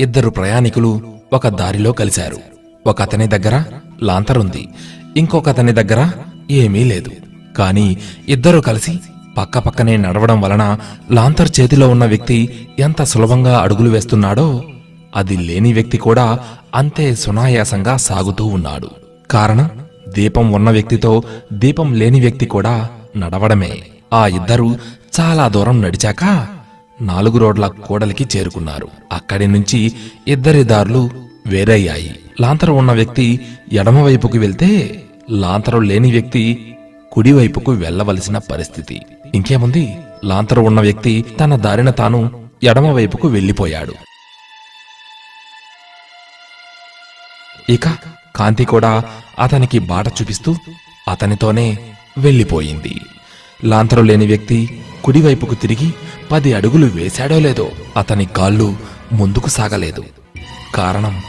ఇద్దరు ప్రయాణికులు ఒక దారిలో కలిశారు. ఒక అతని దగ్గర లాంతరుంది ఇంకొక అతని దగ్గర ఏమీ లేదు. కాని ఇద్దరు కలిసి పక్కపక్కనే నడవడం వలన లాంతర్ చేతిలో ఉన్న వ్యక్తి ఎంత సులభంగా అడుగులు వేస్తున్నాడో అది లేని వ్యక్తి కూడా అంతే సునాయాసంగా సాగుతూ ఉన్నాడు. కారణం దీపం ఉన్న వ్యక్తితో దీపం లేని వ్యక్తి కూడా నడవడమే. ఆ ఇద్దరు చాలా దూరం నడిచాక నాలుగు రోడ్ల కూడలికి చేరుకున్నారు. అక్కడి నుంచి ఇద్దరి దారులు వేరయ్యాయి. లాంతరు ఉన్న వ్యక్తి ఎడమవైపుకు వెళ్తే లాంతరు లేని వ్యక్తి కుడివైపుకు వెళ్ళవలసిన పరిస్థితి. ఇంకేముంది? లాంతరు ఉన్న వ్యక్తి తన దారిన తాను ఎడమవైపుకు వెళ్ళిపోయాడు. ఇక కాంతి కూడా అతనికి బాట చూపిస్తూ అతనితోనే వెళ్ళిపోయింది. లాంతరు లేని వ్యక్తి కుడివైపుకు తిరిగి పది అడుగులు వేశాడో లేదో అతని కాళ్ళు ముందుకు సాగలేదు. కారణం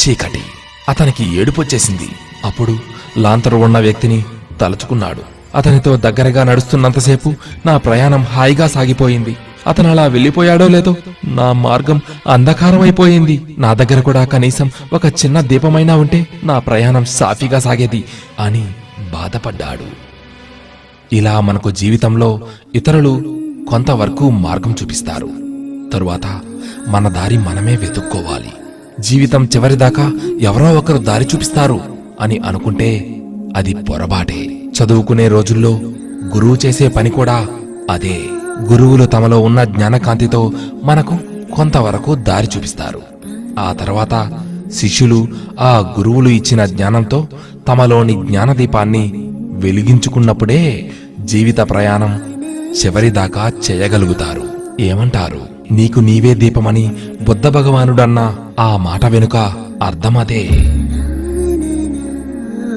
చీకటి. అతనికి ఏడుపొచ్చేసింది. అప్పుడు లాంతరు ఉన్న వ్యక్తిని తలుచుకున్నాడు. అతనితో దగ్గరగా నడుస్తున్నంతసేపు నా ప్రయాణం హాయిగా సాగిపోయింది. అతను అలా వెళ్ళిపోయాడో లేదో నా మార్గం అంధకారమైపోయింది. నా దగ్గర కూడా కనీసం ఒక చిన్న దీపమైనా ఉంటే నా ప్రయాణం సాఫీగా సాగేది అని బాధపడ్డాడు. ఇలా మనకు జీవితంలో ఇతరులు కొంతవరకు మార్గం చూపిస్తారు. తరువాత మన దారి మనమే వెతుక్కోవాలి. జీవితం చివరిదాకా ఎవరో ఒకరు దారి చూపిస్తారు అని అనుకుంటే అది పొరబాటే చదువుకునే రోజుల్లో గురువు చేసే పని కూడా అదే. గురువులు తమలో ఉన్న జ్ఞానకాంతితో మనకు కొంతవరకు దారి చూపిస్తారు. ఆ తర్వాత శిష్యులు ఆ గురువులు ఇచ్చిన జ్ఞానంతో తమలోని జ్ఞానదీపాన్ని వెలిగించుకున్నప్పుడే జీవిత ప్రయాణం చివరిదాకా చేయగలుగుతారు. ఏమంటారు? నీకు నీవే దీపమని బుద్ధ భగవానుడన్న ఆ మాట వెనుక అర్థమదే.